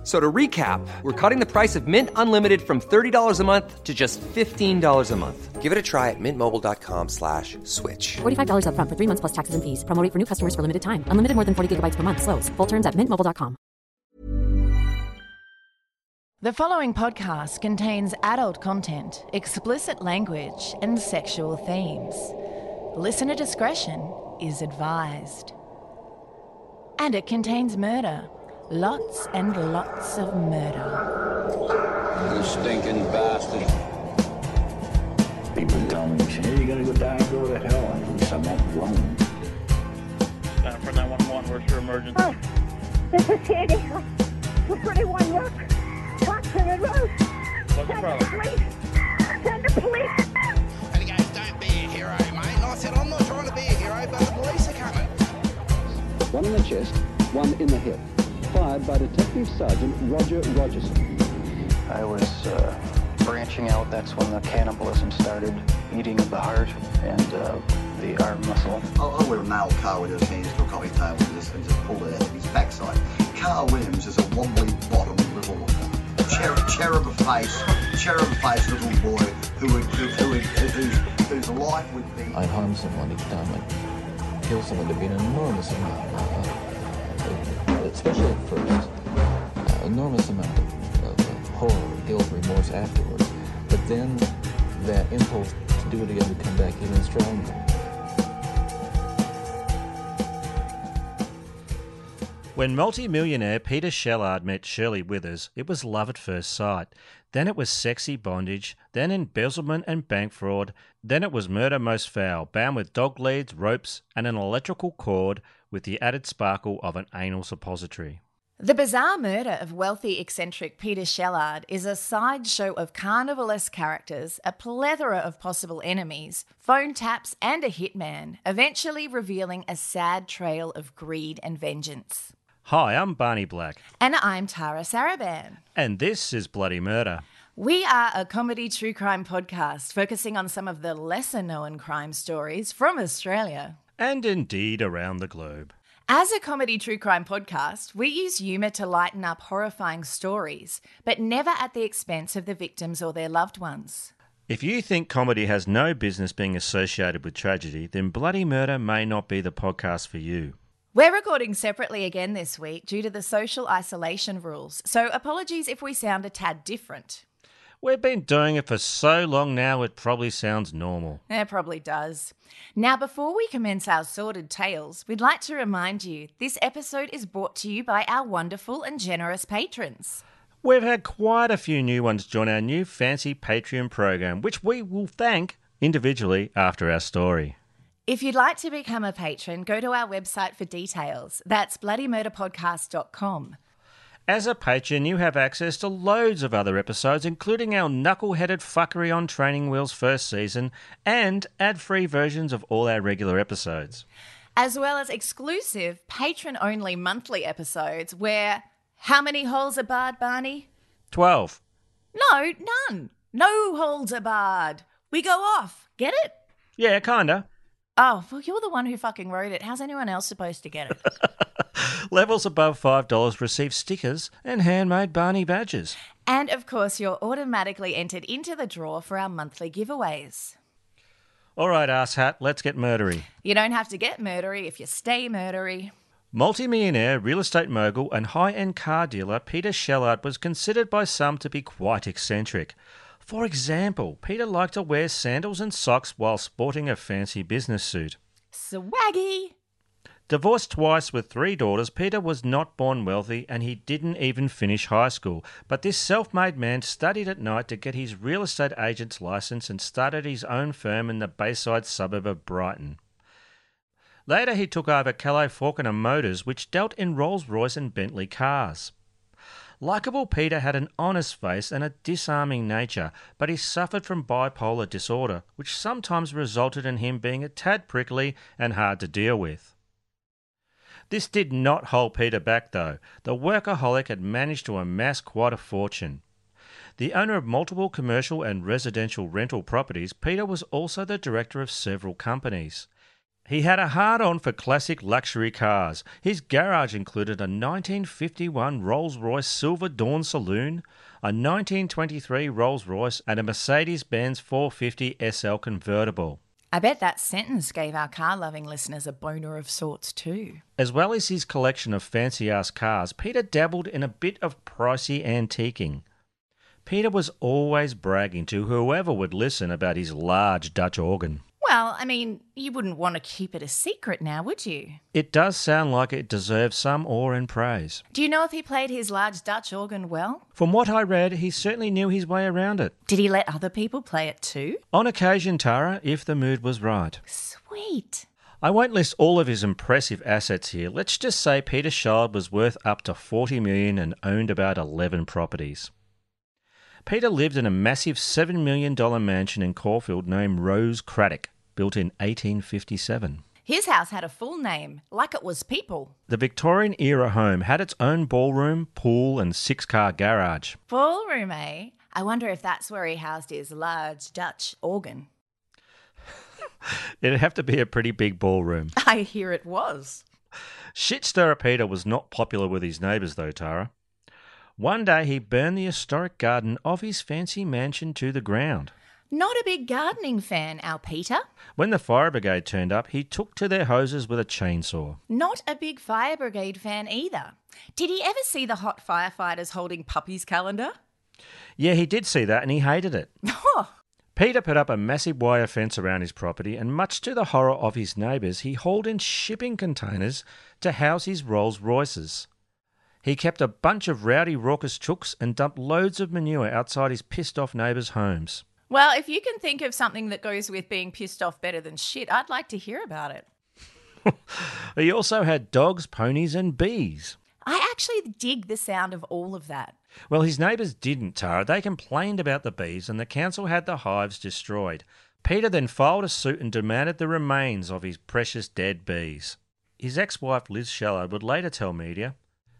F- So to recap, we're cutting the price of Mint Unlimited from $30 a month to just $15 a month. Give it a try at mintmobile.com slash switch. $45 upfront for three months plus taxes and fees. Promo rate for new customers for limited time. Unlimited more than 40 gigabytes per month. Slows. Full terms at mintmobile.com. The following podcast contains adult content, explicit language, and sexual themes. Listener discretion is advised. And it contains murder. Lots and lots of murder. You stinking bastard. People tell me, hey, you gotta go die and go to hell. And I'm not wrong. Uh, for 911, where's your emergency? Oh, this is Sandy. We're 31 Rock. Watson Road. What's the Send the problem? police. Send the police. And he goes, don't be a hero, mate. And I said, I'm not trying to be a hero, but the police are coming. One in the chest, one in the hip. Fired by Detective Sergeant Roger Rogerson. I was uh, branching out. That's when the cannibalism started, eating of the heart and uh, the arm muscle. I, I would have nailed Carl with his hands to a coffee table and just, and just pulled it out of his backside. Carl Williams is a wobbly bottom little cherub, cherub face, cherub face little boy who would, who, who would, whose, whose life would be. I'd harm someone each time I'd kill someone to be an enormous amount, uh, uh, especially at first, uh, enormous amount of, of horror, guilt, remorse afterwards. But then that impulse to do it again would come back even stronger. When multi-millionaire Peter Shellard met Shirley Withers, it was love at first sight. Then it was sexy bondage, then embezzlement and bank fraud, then it was murder most foul, bound with dog leads, ropes, and an electrical cord with the added sparkle of an anal suppository. The bizarre murder of wealthy eccentric Peter Shellard is a sideshow of carnivalesque characters, a plethora of possible enemies, phone taps, and a hitman, eventually revealing a sad trail of greed and vengeance. Hi, I'm Barney Black, And I'm Tara Saraban. and this is Bloody Murder. We are a comedy true crime podcast focusing on some of the lesser known crime stories from Australia. And indeed around the globe. As a comedy true crime podcast, we use humour to lighten up horrifying stories, but never at the expense of the victims or their loved ones. If you think comedy has no business being associated with tragedy, then Bloody Murder may not be the podcast for you. We're recording separately again this week due to the social isolation rules, so apologies if we sound a tad different. We've been doing it for so long now, it probably sounds normal. It probably does. Now, before we commence our sordid tales, we'd like to remind you this episode is brought to you by our wonderful and generous patrons. We've had quite a few new ones join our new fancy Patreon program, which we will thank individually after our story. If you'd like to become a patron, go to our website for details. That's bloodymurderpodcast.com. As a patron, you have access to loads of other episodes, including our knuckle-headed fuckery on Training Wheels first season, and ad-free versions of all our regular episodes. As well as exclusive patron only monthly episodes where how many holes are barred, Barney? 12. No, none. No holes are barred. We go off. Get it? Yeah, kinda. Oh, well, you're the one who fucking wrote it. How's anyone else supposed to get it? Levels above $5 receive stickers and handmade Barney badges. and of course, you're automatically entered into the draw for our monthly giveaways. All right, asshat, let's get murdery. You don't have to get murdery if you stay murdery. Multi-millionaire real estate mogul and high-end car dealer Peter Shellard was considered by some to be quite eccentric. For example, Peter liked to wear sandals and socks while sporting a fancy business suit. Swaggy. Divorced twice with three daughters, Peter was not born wealthy and he didn't even finish high school. But this self made man studied at night to get his real estate agent's license and started his own firm in the Bayside suburb of Brighton. Later, he took over Kellow Falkiner Motors, which dealt in Rolls Royce and Bentley cars. Likeable Peter had an honest face and a disarming nature, but he suffered from bipolar disorder, which sometimes resulted in him being a tad prickly and hard to deal with. This did not hold Peter back, though. The workaholic had managed to amass quite a fortune. The owner of multiple commercial and residential rental properties, Peter was also the director of several companies. He had a hard on for classic luxury cars. His garage included a 1951 Rolls Royce Silver Dawn Saloon, a 1923 Rolls Royce, and a Mercedes Benz 450 SL convertible. I bet that sentence gave our car loving listeners a boner of sorts too. As well as his collection of fancy ass cars, Peter dabbled in a bit of pricey antiquing. Peter was always bragging to whoever would listen about his large Dutch organ. Well, I mean, you wouldn't want to keep it a secret now, would you? It does sound like it deserves some awe and praise. Do you know if he played his large Dutch organ well? From what I read, he certainly knew his way around it. Did he let other people play it too? On occasion, Tara, if the mood was right. Sweet. I won't list all of his impressive assets here. Let's just say Peter Child was worth up to 40 million and owned about 11 properties. Peter lived in a massive $7 million mansion in Caulfield named Rosecraddock, built in 1857. His house had a full name, like it was people. The Victorian era home had its own ballroom, pool, and six car garage. Ballroom, eh? I wonder if that's where he housed his large Dutch organ. It'd have to be a pretty big ballroom. I hear it was. Shit Stirrer Peter was not popular with his neighbours, though, Tara. One day he burned the historic garden of his fancy mansion to the ground. Not a big gardening fan, our Peter. When the fire brigade turned up, he took to their hoses with a chainsaw. Not a big fire brigade fan either. Did he ever see the hot firefighters holding puppies calendar? Yeah, he did see that and he hated it. Oh, Peter put up a massive wire fence around his property, and much to the horror of his neighbours, he hauled in shipping containers to house his Rolls Royces. He kept a bunch of rowdy, raucous chooks and dumped loads of manure outside his pissed off neighbours' homes. Well, if you can think of something that goes with being pissed off better than shit, I'd like to hear about it. He also had dogs, ponies, and bees. I actually dig the sound of all of that. Well, his neighbours didn't, Tara. They complained about the bees, and the council had the hives destroyed. Peter then filed a suit and demanded the remains of his precious dead bees. His ex wife, Liz Shellard, would later tell media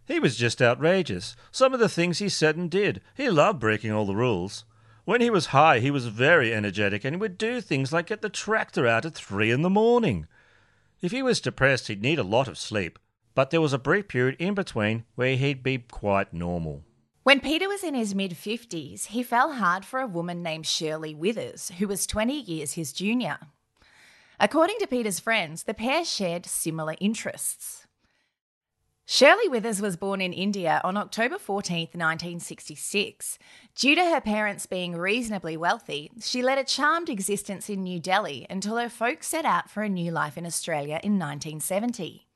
He was just outrageous. Some of the things he said and did. He loved breaking all the rules. When he was high, he was very energetic and would do things like get the tractor out at three in the morning. If he was depressed, he'd need a lot of sleep, but there was a brief period in between where he'd be quite normal. When Peter was in his mid 50s, he fell hard for a woman named Shirley Withers, who was 20 years his junior. According to Peter's friends, the pair shared similar interests. Shirley Withers was born in India on October 14, 1966. Due to her parents being reasonably wealthy, she led a charmed existence in New Delhi until her folks set out for a new life in Australia in 1970.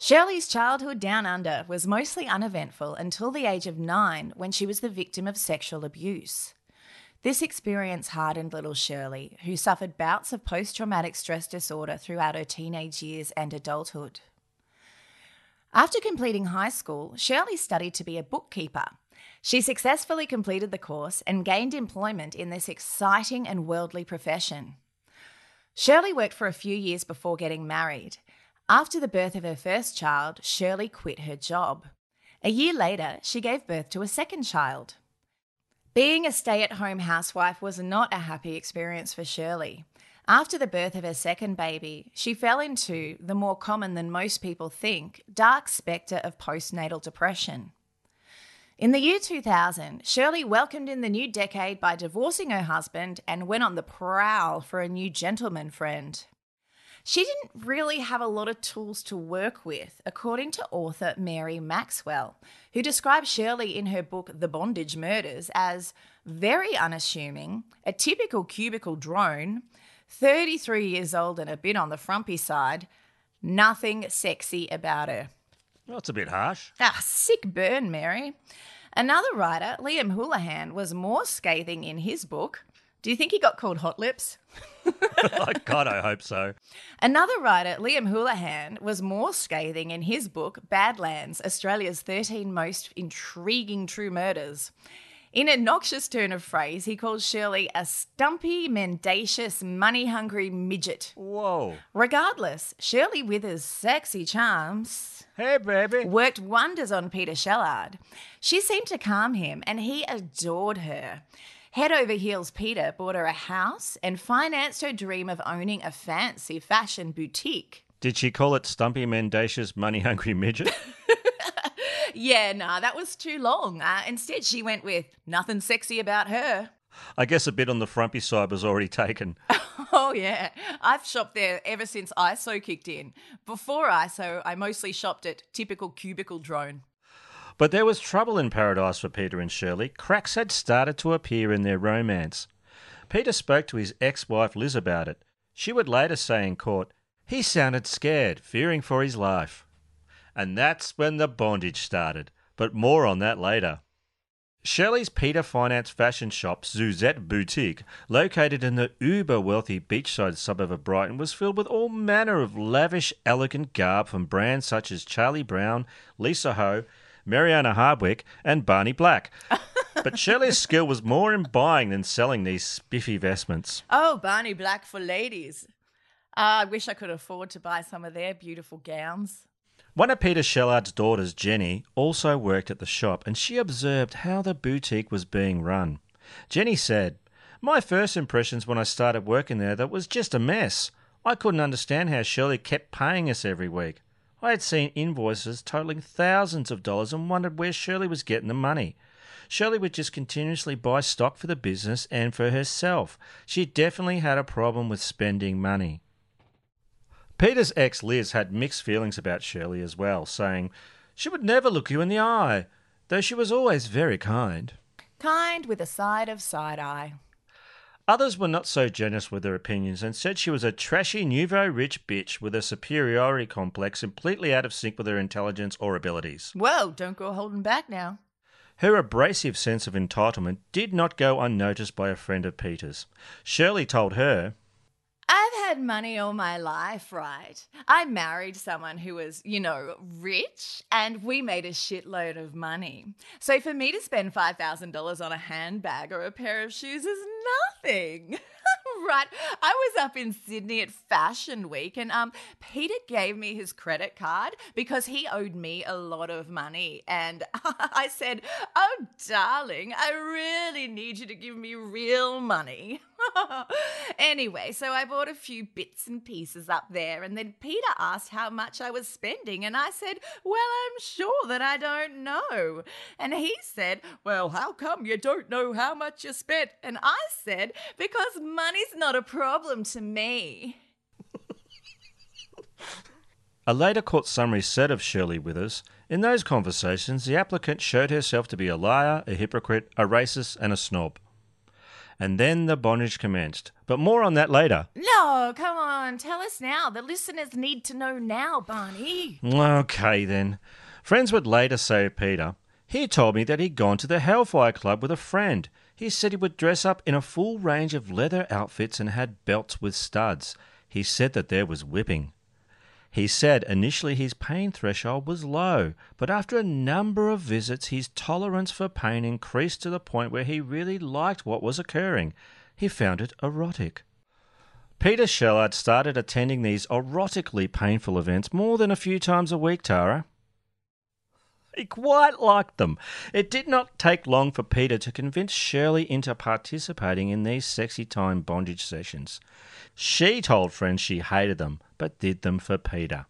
Shirley's childhood down under was mostly uneventful until the age of nine when she was the victim of sexual abuse. This experience hardened little Shirley, who suffered bouts of post traumatic stress disorder throughout her teenage years and adulthood. After completing high school, Shirley studied to be a bookkeeper. She successfully completed the course and gained employment in this exciting and worldly profession. Shirley worked for a few years before getting married. After the birth of her first child, Shirley quit her job. A year later, she gave birth to a second child. Being a stay at home housewife was not a happy experience for Shirley. After the birth of her second baby, she fell into the more common than most people think dark spectre of postnatal depression. In the year 2000, Shirley welcomed in the new decade by divorcing her husband and went on the prowl for a new gentleman friend. She didn't really have a lot of tools to work with, according to author Mary Maxwell, who describes Shirley in her book The Bondage Murders as very unassuming, a typical cubicle drone, 33 years old and a bit on the frumpy side, nothing sexy about her. It's a bit harsh. Ah, sick burn, Mary. Another writer, Liam Houlihan, was more scathing in his book. Do you think he got called Hot Lips? God, I hope so. Another writer, Liam Houlihan, was more scathing in his book Badlands Australia's 13 Most Intriguing True Murders. In a noxious turn of phrase, he calls Shirley a stumpy, mendacious, money hungry midget. Whoa. Regardless, Shirley Withers' sexy charms Hey, baby. worked wonders on Peter Shellard. She seemed to calm him, and he adored her. Head over heels, Peter bought her a house and financed her dream of owning a fancy fashion boutique. Did she call it Stumpy Mendacious Money Hungry Midget? Yeah, nah, that was too long. Uh, instead, she went with nothing sexy about her. I guess a bit on the frumpy side was already taken. Oh, yeah. I've shopped there ever since ISO kicked in. Before ISO, I mostly shopped at typical cubicle drone. But there was trouble in paradise for Peter and Shirley. Cracks had started to appear in their romance. Peter spoke to his ex wife Liz about it. She would later say in court, he sounded scared, fearing for his life. And that's when the bondage started. But more on that later. Shirley's Peter Finance fashion shop, Suzette Boutique, located in the uber wealthy beachside suburb of Brighton, was filled with all manner of lavish, elegant garb from brands such as Charlie Brown, Lisa Ho, Mariana Hardwick, and Barney Black. but Shirley's skill was more in buying than selling these spiffy vestments. Oh, Barney Black for ladies. Uh, I wish I could afford to buy some of their beautiful gowns. One of Peter Shellard's daughters, Jenny, also worked at the shop and she observed how the boutique was being run. Jenny said, My first impressions when I started working there that was just a mess. I couldn't understand how Shirley kept paying us every week. I had seen invoices totaling thousands of dollars and wondered where Shirley was getting the money. Shirley would just continuously buy stock for the business and for herself. She definitely had a problem with spending money. Peter's ex Liz had mixed feelings about Shirley as well, saying, She would never look you in the eye, though she was always very kind. Kind with a side of side eye. Others were not so generous with their opinions and said she was a trashy nouveau rich bitch with a superiority complex completely out of sync with her intelligence or abilities. Whoa, don't go holding back now. Her abrasive sense of entitlement did not go unnoticed by a friend of Peter's. Shirley told her, I've had money all my life, right? I married someone who was, you know, rich and we made a shitload of money. So for me to spend $5,000 on a handbag or a pair of shoes is nothing. right. I was up in Sydney at Fashion Week and um Peter gave me his credit card because he owed me a lot of money and I said, "Oh darling, I really need you to give me real money." anyway, so I bought a few bits and pieces up there and then Peter asked how much I was spending and I said, "Well, I'm sure that I don't know." And he said, "Well, how come you don't know how much you spent?" And I said, "Because money's not a problem to me." A later court summary said of Shirley Withers, in those conversations, the applicant showed herself to be a liar, a hypocrite, a racist, and a snob. And then the bondage commenced. But more on that later. No, come on, tell us now. The listeners need to know now, Barney. Okay, then. Friends would later say of Peter, he told me that he'd gone to the Hellfire Club with a friend. He said he would dress up in a full range of leather outfits and had belts with studs. He said that there was whipping. He said initially his pain threshold was low, but after a number of visits, his tolerance for pain increased to the point where he really liked what was occurring. He found it erotic. Peter Shellard started attending these erotically painful events more than a few times a week, Tara. He quite liked them. It did not take long for Peter to convince Shirley into participating in these sexy time bondage sessions. She told friends she hated them, but did them for Peter.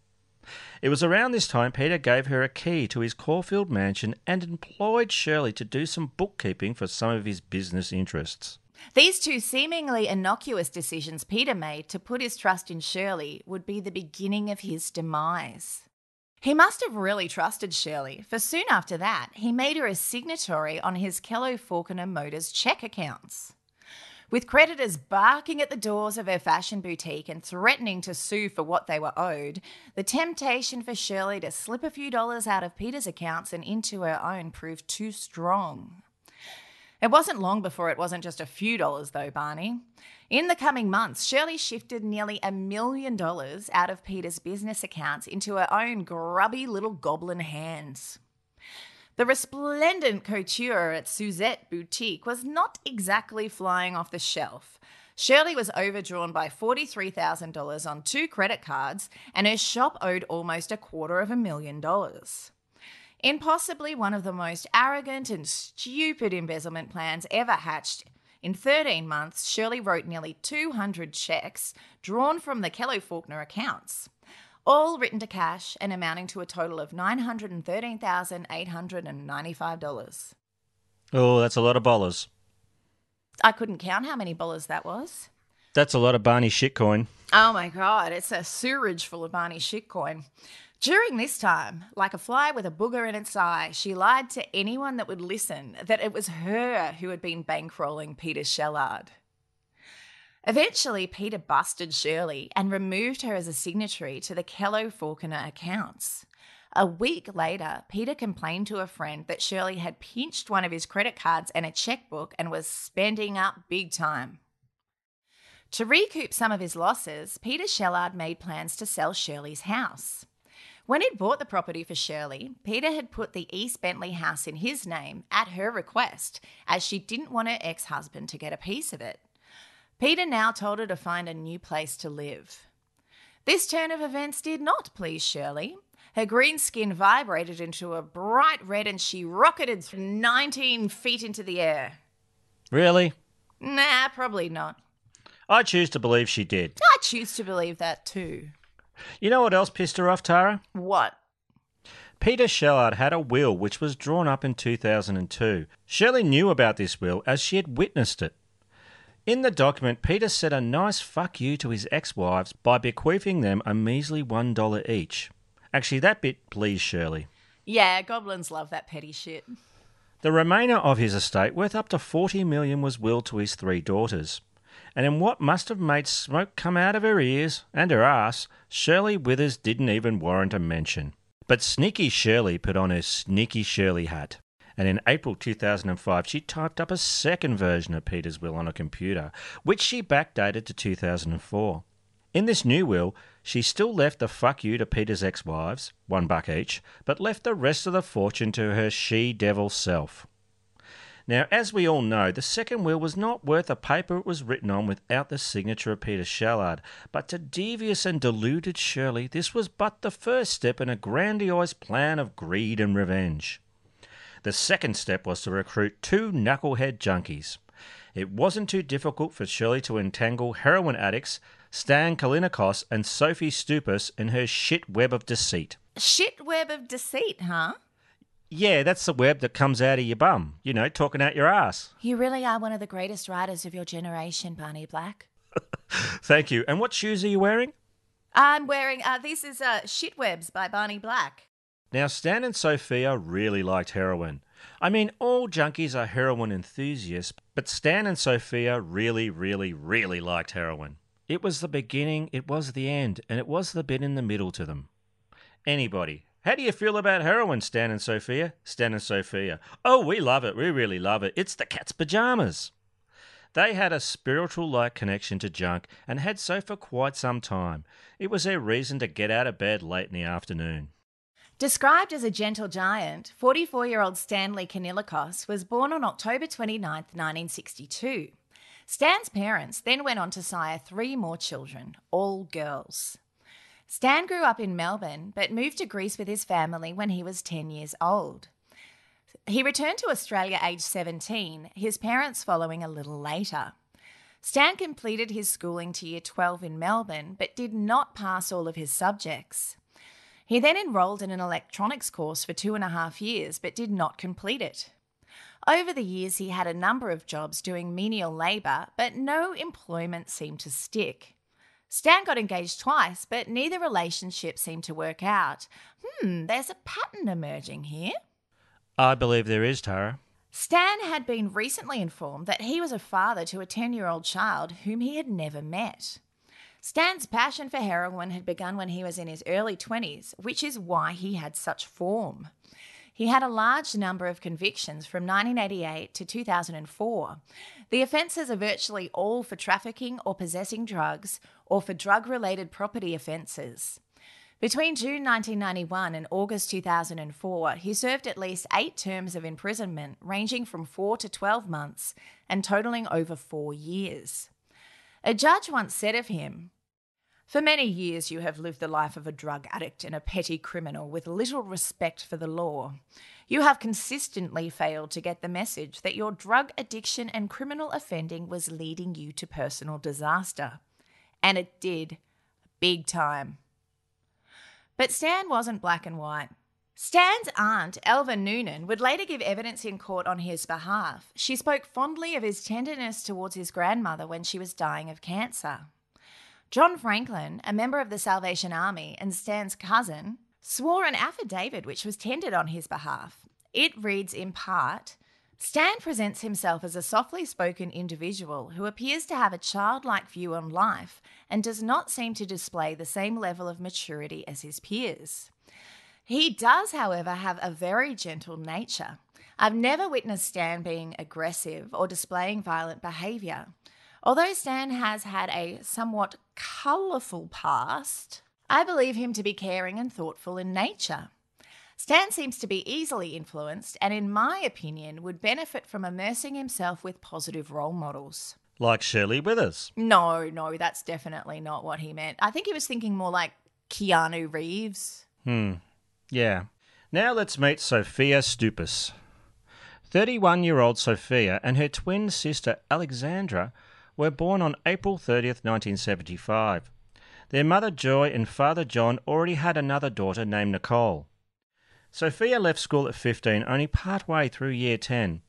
It was around this time Peter gave her a key to his Caulfield mansion and employed Shirley to do some bookkeeping for some of his business interests. These two seemingly innocuous decisions Peter made to put his trust in Shirley would be the beginning of his demise. He must have really trusted Shirley, for soon after that, he made her a signatory on his Kellow Falkiner Motors check accounts. With creditors barking at the doors of her fashion boutique and threatening to sue for what they were owed, the temptation for Shirley to slip a few dollars out of Peter's accounts and into her own proved too strong. It wasn't long before it wasn't just a few dollars, though, Barney. In the coming months, Shirley shifted nearly a million dollars out of Peter's business accounts into her own grubby little goblin hands. The resplendent couture at Suzette Boutique was not exactly flying off the shelf. Shirley was overdrawn by $43,000 on two credit cards, and her shop owed almost a quarter of a million dollars. In possibly one of the most arrogant and stupid embezzlement plans ever hatched, in 13 months, Shirley wrote nearly 200 checks drawn from the Kellow Falkiner accounts, all written to cash and amounting to a total of $913,895. Oh, that's a lot of bollers. I couldn't count how many dollars that was. That's a lot of Barney shitcoin. Oh my God, it's a sewerage full of Barney shitcoin. During this time, like a fly with a booger in its eye, she lied to anyone that would listen that it was her who had been bankrolling Peter Shellard. Eventually, Peter busted Shirley and removed her as a signatory to the Kellow Falkiner accounts. A week later, Peter complained to a friend that Shirley had pinched one of his credit cards and a checkbook and was spending up big time. To recoup some of his losses, Peter Shellard made plans to sell Shirley's house. When he'd bought the property for Shirley, Peter had put the East Bentley house in his name at her request, as she didn't want her ex husband to get a piece of it. Peter now told her to find a new place to live. This turn of events did not please Shirley. Her green skin vibrated into a bright red and she rocketed 19 feet into the air. Really? Nah, probably not. I choose to believe she did. I choose to believe that too. You know what else pissed her off, Tara? What? Peter Shellard had a will which was drawn up in 2002. Shirley knew about this will as she had witnessed it. In the document, Peter said a nice fuck you to his ex wives by bequeathing them a measly $1 each. Actually, that bit pleased Shirley. Yeah, goblins love that petty shit. The remainder of his estate, worth up to 40 million, was willed to his three daughters. And in what must have made smoke come out of her ears and her ass, Shirley Withers didn't even warrant a mention. But sneaky Shirley put on her sneaky Shirley hat. And in April 2005, she typed up a second version of Peter's will on a computer, which she backdated to 2004. In this new will, she still left the fuck you to Peter's ex wives, one buck each, but left the rest of the fortune to her she devil self. Now, as we all know, the second will was not worth the paper it was written on without the signature of Peter Shellard, but to devious and deluded Shirley, this was but the first step in a grandiose plan of greed and revenge. The second step was to recruit two knucklehead junkies. It wasn't too difficult for Shirley to entangle heroin addicts Stan Kalinikos and Sophie Stupas in her shit web of deceit. Shit web of deceit, huh? Yeah, that's the web that comes out of your bum, you know, talking out your ass. You really are one of the greatest writers of your generation, Barney Black. Thank you. And what shoes are you wearing? I'm wearing, uh, this is uh, Shitwebs by Barney Black. Now, Stan and Sophia really liked heroin. I mean, all junkies are heroin enthusiasts, but Stan and Sophia really, really, really liked heroin. It was the beginning, it was the end, and it was the bit in the middle to them. Anybody, how do you feel about heroin, Stan and Sophia? Stan and Sophia. Oh, we love it. We really love it. It's the cat's pajamas. They had a spiritual like connection to junk and had so for quite some time. It was their reason to get out of bed late in the afternoon. Described as a gentle giant, 44 year old Stanley Kalinikos was born on October 29, 1962. Stan's parents then went on to sire three more children, all girls. Stan grew up in Melbourne but moved to Greece with his family when he was 10 years old. He returned to Australia aged 17, his parents following a little later. Stan completed his schooling to year 12 in Melbourne but did not pass all of his subjects. He then enrolled in an electronics course for two and a half years but did not complete it. Over the years, he had a number of jobs doing menial labour, but no employment seemed to stick. Stan got engaged twice, but neither relationship seemed to work out. Hmm, there's a pattern emerging here. I believe there is, Tara. Stan had been recently informed that he was a father to a 10 year old child whom he had never met. Stan's passion for heroin had begun when he was in his early 20s, which is why he had such form. He had a large number of convictions from 1988 to 2004. The offences are virtually all for trafficking or possessing drugs or for drug related property offences. Between June 1991 and August 2004, he served at least eight terms of imprisonment, ranging from 4 to 12 months and totaling over four years. A judge once said of him, For many years you have lived the life of a drug addict and a petty criminal with little respect for the law. You have consistently failed to get the message that your drug addiction and criminal offending was leading you to personal disaster. And it did, big time. But Stan wasn't black and white. Stan's aunt, Elva Noonan, would later give evidence in court on his behalf. She spoke fondly of his tenderness towards his grandmother when she was dying of cancer. John Franklin, a member of the Salvation Army and Stan's cousin, swore an affidavit which was tendered on his behalf. It reads in part Stan presents himself as a softly spoken individual who appears to have a childlike view on life and does not seem to display the same level of maturity as his peers. He does, however, have a very gentle nature. I've never witnessed Stan being aggressive or displaying violent behaviour. Although Stan has had a somewhat colourful past, I believe him to be caring and thoughtful in nature. Stan seems to be easily influenced and, in my opinion, would benefit from immersing himself with positive role models. Like Shirley Withers. No, no, that's definitely not what he meant. I think he was thinking more like Keanu Reeves. Hmm. Yeah. Now let's meet Sophia Stupas. 31 year old Sophia and her twin sister Alexandra were born on April 30th, 1975. Their mother Joy and father John already had another daughter named Nicole. Sophia left school at 15, only partway through year 10.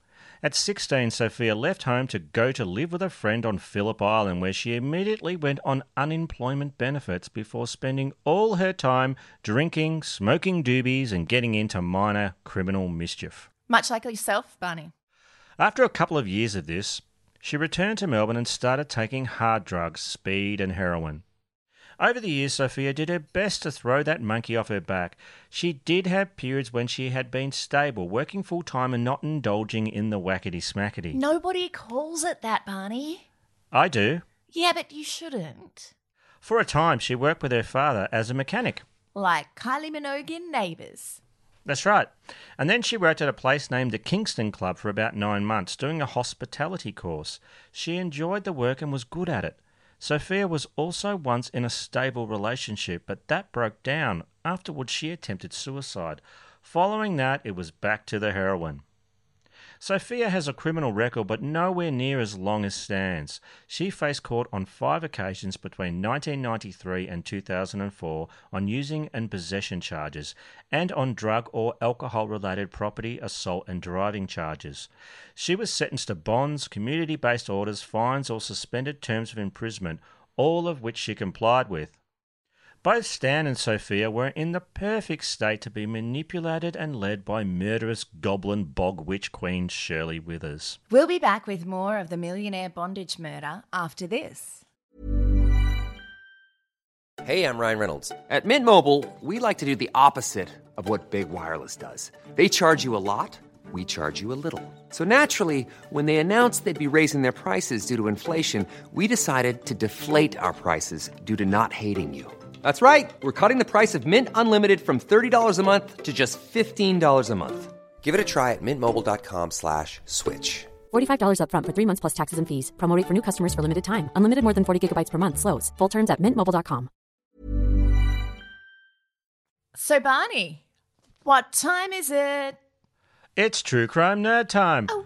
At 16, Sophia left home to go to live with a friend on Phillip Island, where she immediately went on unemployment benefits before spending all her time drinking, smoking doobies, and getting into minor criminal mischief. Much like yourself, Barney. After a couple of years of this, she returned to Melbourne and started taking hard drugs, speed, and heroin. Over the years, Sophia did her best to throw that monkey off her back. She did have periods when she had been stable, working full time and not indulging in the whackety smackety. Nobody calls it that, Barney. I do. Yeah, but you shouldn't. For a time, she worked with her father as a mechanic. Like Kylie Minogue in Neighbours. That's right. And then she worked at a place named the Kingston Club for about nine months, doing a hospitality course. She enjoyed the work and was good at it. Sophia was also once in a stable relationship, but that broke down. Afterwards, she attempted suicide. Following that, it was back to the heroin. Sophia has a criminal record, but nowhere near as long as Stan's. She faced court on five occasions between 1993 and 2004 on using and possession charges, and on drug or alcohol related property, assault, and driving charges. She was sentenced to bonds, community based orders, fines, or suspended terms of imprisonment, all of which she complied with. Both Stan and Sophia were in the perfect state to be manipulated and led by murderous goblin bog witch queen Shirley Withers. We'll be back with more of the millionaire bondage murder after this. Hey, I'm Ryan Reynolds. At Mint Mobile, we like to do the opposite of what Big Wireless does. They charge you a lot, we charge you a little. So naturally, when they announced they'd be raising their prices due to inflation, we decided to deflate our prices due to not hating you. That's right. We're cutting the price of Mint Unlimited from $30 a month to just $15 a month. Give it a try at mintmobile.com slash switch. $45 upfront for three months plus taxes and fees. Promote for new customers for limited time. Unlimited more than 40 gigabytes per month. Slows. Full terms at mintmobile.com. So, Barney, what time is it? It's True Crime Nerd Time. Oh,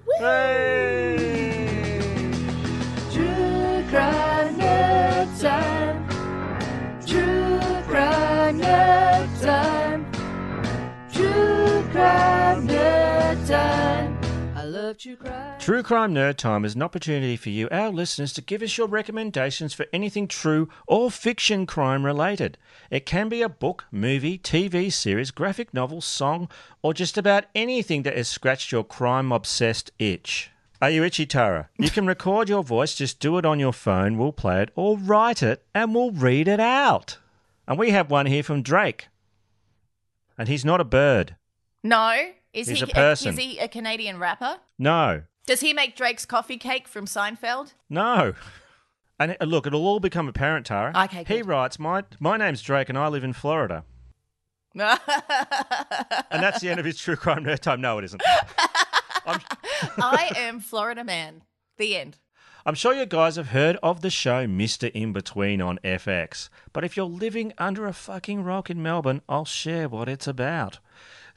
time. True crime nerd time. True Crime Nerd Time is an opportunity for you, our listeners, to give us your recommendations for anything true or fiction crime related. It can be a book, movie, TV series, graphic novel, song, or just about anything that has scratched your crime obsessed itch. Are you itchy, Tara? You can record your voice, just do it on your phone, we'll play it, or write it, and we'll read it out. And we have one here from Drake. And he's not a bird. No. Is He's he a person. is he a Canadian rapper? No. Does he make Drake's coffee cake from Seinfeld? No. And it- look, it'll all become apparent, Tara. Okay, He good. writes, my, my name's Drake and I live in Florida. And that's the end of his true crime nerd time. No, it isn't. I am Florida Man. The end. I'm sure you guys have heard of the show Mr. In Between on FX, but if you're living under a fucking rock in Melbourne, I'll share what it's about.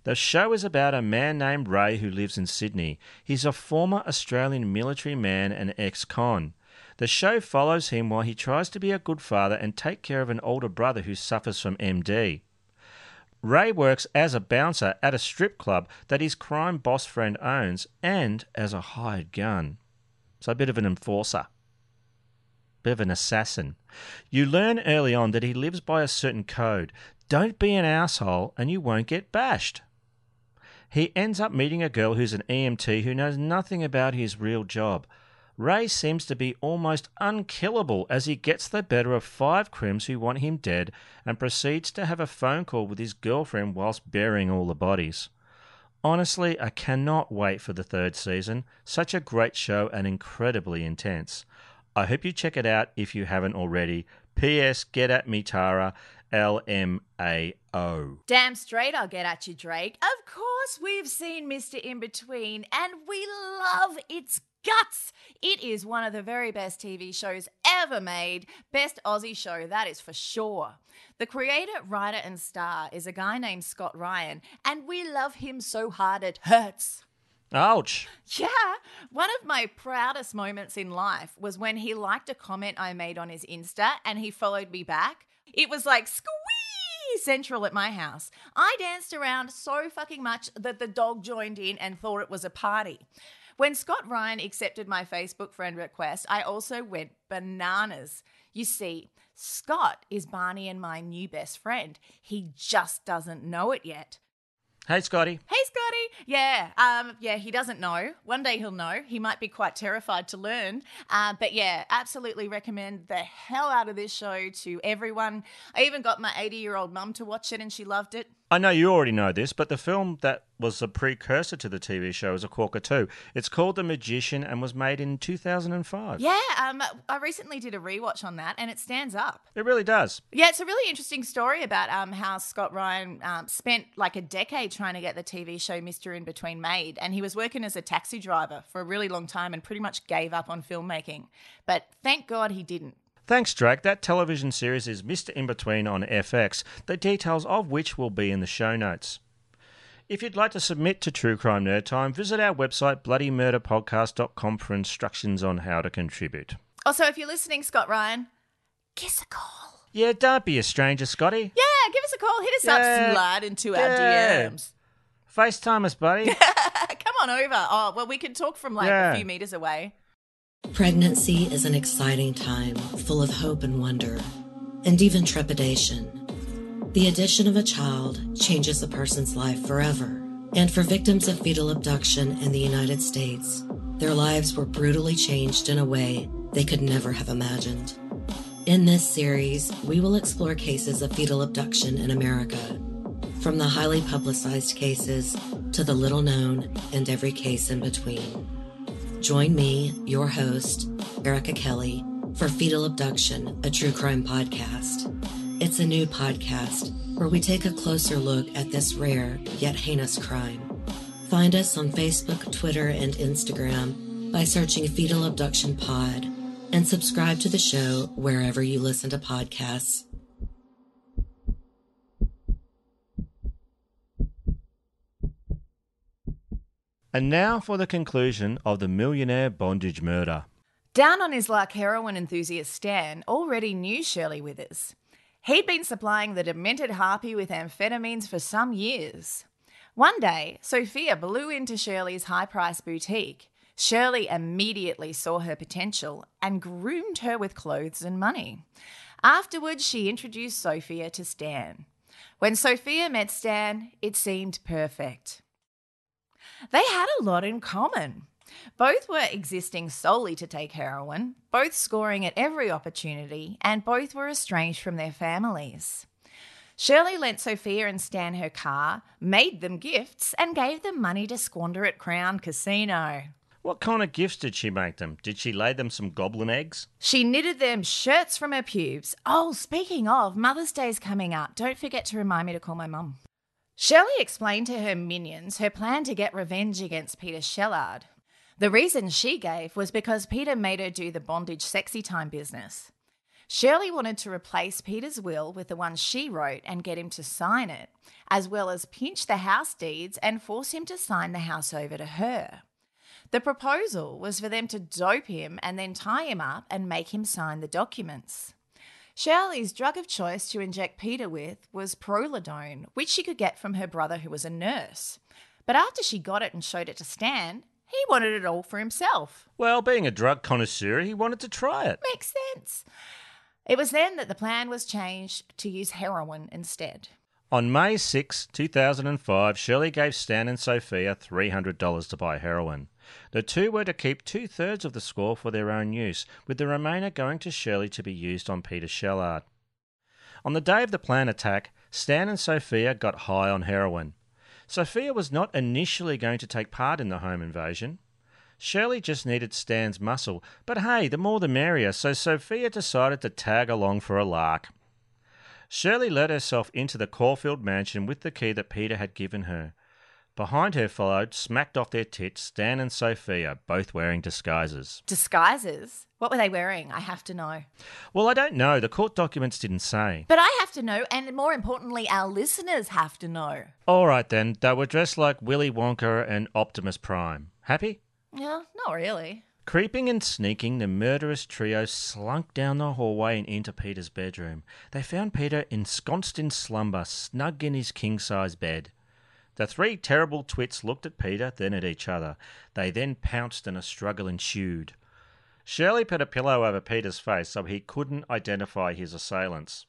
The show is about a man named Ray who lives in Sydney. He's a former Australian military man and ex con. The show follows him while he tries to be a good father and take care of an older brother who suffers from MD. Ray works as a bouncer at a strip club that his crime boss friend owns and as a hired gun. So a bit of an enforcer. Bit of an assassin. You learn early on that he lives by a certain code. Don't be an asshole and you won't get bashed. He ends up meeting a girl who's an EMT who knows nothing about his real job. Ray seems to be almost unkillable as he gets the better of five crims who want him dead and proceeds to have a phone call with his girlfriend whilst burying all the bodies. Honestly, I cannot wait for the third season. Such a great show and incredibly intense. I hope you check it out if you haven't already. P.S. Get at me, Tara. L M A O. Damn straight I'll get at you, Drake. Of course, we've seen Mr. In Between, and we love its guts. It is one of the very best TV shows ever made. Best Aussie show, that is for sure. The creator, writer, and star is a guy named Scott Ryan, and we love him so hard it hurts. Ouch. Yeah, one of my proudest moments in life was when he liked a comment I made on his Insta and he followed me back. It was like squee central at my house. I danced around so fucking much that the dog joined in and thought it was a party. When Scott Ryan accepted my Facebook friend request, I also went bananas. You see, Scott is Barney and my new best friend. He just doesn't know it yet. Hey, Scotty. Hey, Scotty. Yeah, um, yeah, he doesn't know. One day he'll know. He might be quite terrified to learn. Uh, but yeah, absolutely recommend the hell out of this show to everyone. I even got my 80 year old mum to watch it and she loved it. I know you already know this, but the film that was a precursor to the TV show is a corker too. It's called The Magician and was made in 2005. Yeah, um, I recently did a rewatch on that and it stands up. It really does. Yeah, it's a really interesting story about um, how Scott Ryan um, spent like a decade trying to get the TV show Mr. In Between made. And he was working as a taxi driver for a really long time and pretty much gave up on filmmaking. But thank God he didn't. Thanks, Drake. That television series is Mr. In Between on FX, the details of which will be in the show notes. If you'd like to submit to True Crime Nerd Time, visit our website bloodymurderpodcast.com for instructions on how to contribute. Also, if you're listening, Scott Ryan, give us a call. Yeah, don't be a stranger, Scotty. Yeah, give us a call. Hit us Yeah. up, slide into our Yeah. DMs. FaceTime us, buddy. Come on over. Oh, well, we can talk from like Yeah. a few meters away. Pregnancy is an exciting time, full of hope and wonder, and even trepidation. The addition of a child changes a person's life forever. And for victims of fetal abduction in the United States, their lives were brutally changed in a way they could never have imagined. In this series, we will explore cases of fetal abduction in America, from the highly publicized cases to the little known and every case in between. Join me, your host, Erica Kelly, for Fetal Abduction, a true crime podcast. It's a new podcast where we take a closer look at this rare yet heinous crime. Find us on Facebook, Twitter, and Instagram by searching Fetal Abduction Pod and subscribe to the show wherever you listen to podcasts. And now for the conclusion of the millionaire bondage murder. Down on his luck, heroin enthusiast Stan already knew Shirley Withers. He'd been supplying the demented harpy with amphetamines for some years. One day, Sophia blew into Shirley's high priced boutique. Shirley immediately saw her potential and groomed her with clothes and money. Afterwards, she introduced Sophia to Stan. When Sophia met Stan, it seemed perfect. They had a lot in common. Both were existing solely to take heroin, both scoring at every opportunity, and both were estranged from their families. Shirley lent Sophia and Stan her car, made them gifts, and gave them money to squander at Crown Casino. What kind of gifts did she make them? Did she lay them some goblin eggs? She knitted them shirts from her pubes. Oh, speaking of, Mother's Day's coming up. Don't forget to remind me to call my mum. Shelley explained to her minions her plan to get revenge against Peter Shellard. The reason she gave was because Peter made her do the bondage sexy time business. Shirley wanted to replace Peter's will with the one she wrote and get him to sign it, as well as pinch the house deeds and force him to sign the house over to her. The proposal was for them to dope him and then tie him up and make him sign the documents. Shirley's drug of choice to inject Peter with was prolidone, which she could get from her brother who was a nurse. But after she got it and showed it to Stan, he wanted it all for himself. Well, being a drug connoisseur, he wanted to try it. Makes sense. It was then that the plan was changed to use heroin instead. On May 6, 2005, Shirley gave Stan and Sophia $300 to buy heroin. The two were to keep two thirds of the score for their own use, with the remainder going to Shirley to be used on Peter Shellard. On the day of the planned attack, Stan and Sophia got high on heroin. Sophia was not initially going to take part in the home invasion. Shirley just needed Stan's muscle, but hey, the more the merrier, so Sophia decided to tag along for a lark. Shirley let herself into the Caulfield mansion with the key that Peter had given her. Behind her followed, smacked off their tits, Stan and Sophia, both wearing disguises. Disguises? What were they wearing? I have to know. Well, I don't know. The court documents didn't say. But I have to know, and more importantly, our listeners have to know. All right then, they were dressed like Willy Wonka and Optimus Prime. Happy? Yeah, not really. Creeping and sneaking, the murderous trio slunk down the hallway and into Peter's bedroom. They found Peter ensconced in slumber, snug in his king size bed. The three terrible twits looked at Peter, then at each other. They then pounced and a struggle ensued. Shirley put a pillow over Peter's face so he couldn't identify his assailants.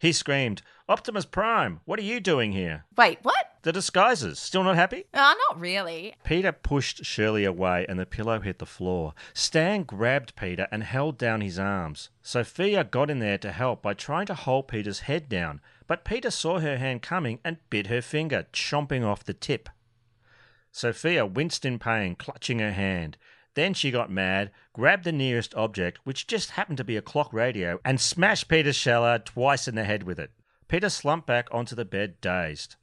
He screamed, Optimus Prime, what are you doing here? Wait, what? The disguises. Still not happy? Ah, not really. Peter pushed Shirley away and the pillow hit the floor. Stan grabbed Peter and held down his arms. Sophia got in there to help by trying to hold Peter's head down, but Peter saw her hand coming and bit her finger, chomping off the tip. Sophia winced in pain, clutching her hand. Then she got mad, grabbed the nearest object, which just happened to be a clock radio, and smashed Peter Shellard twice in the head with it. Peter slumped back onto the bed, dazed.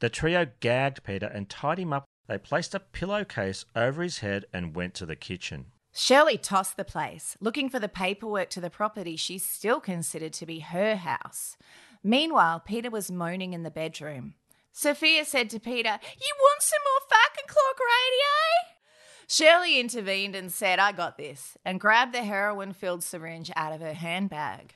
The trio gagged Peter and tied him up. They placed a pillowcase over his head and went to the kitchen. Shirley tossed the place, looking for the paperwork to the property she still considered to be her house. Meanwhile, Peter was moaning in the bedroom. Sophia said to Peter, You want some more fucking clock radio? Shirley intervened and said, I got this, and grabbed the heroin filled syringe out of her handbag.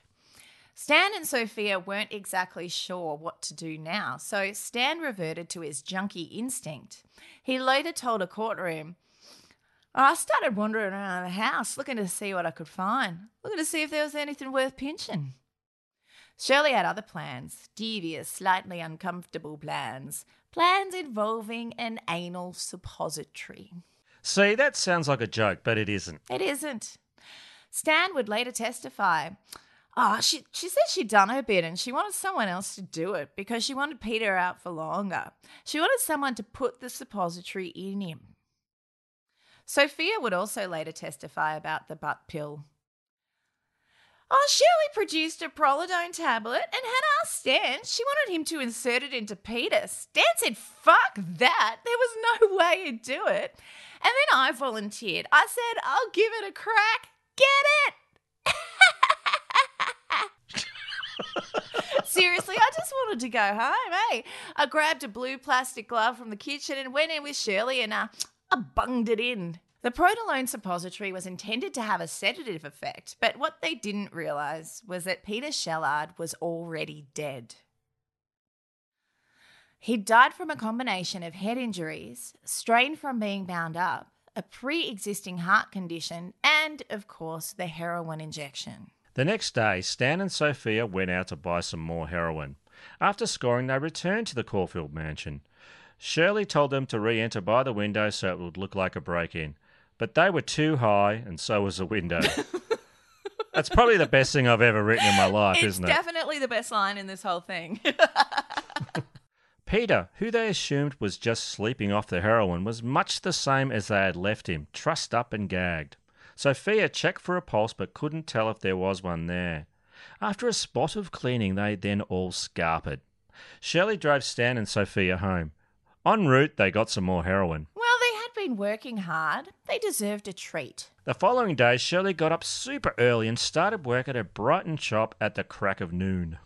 Stan and Sophia weren't exactly sure what to do now, so Stan reverted to his junkie instinct. He later told a courtroom, I started wandering around the house looking to see what I could find, looking to see if there was anything worth pinching. Shirley had other plans, devious, slightly uncomfortable plans, plans involving an anal suppository. See, that sounds like a joke, but it isn't. It isn't. Stan would later testify. Oh, she, she said she'd done her bit and she wanted someone else to do it because she wanted Peter out for longer. She wanted someone to put the suppository in him. Sophia would also later testify about the butt pill. Oh, Shirley produced a prolidone tablet and had asked Stan. She wanted him to insert it into Peter. Stan said, fuck that. There was no way he'd do it. And then I volunteered. I said, I'll give it a crack. Get it? Seriously, I just wanted to go home, eh? I grabbed a blue plastic glove from the kitchen and went in with Shirley and uh, I bunged it in. The Protalone suppository was intended to have a sedative effect, but what they didn't realise was that Peter Shellard was already dead. He died from a combination of head injuries, strain from being bound up, a pre existing heart condition, and, of course, the heroin injection. The next day, Stan and Sophia went out to buy some more heroin. After scoring, they returned to the Caulfield mansion. Shirley told them to re enter by the window so it would look like a break in. But they were too high, and so was the window. That's probably the best thing I've ever written in my life, it's isn't it? definitely the best line in this whole thing. Peter, who they assumed was just sleeping off the heroin, was much the same as they had left him, trussed up and gagged. Sophia checked for a pulse but couldn't tell if there was one there. After a spot of cleaning, they then all scarpered. Shirley drove Stan and Sophia home. En route, they got some more heroin. Well, they had been working hard. They deserved a treat. The following day, Shirley got up super early and started work at a Brighton shop at the crack of noon.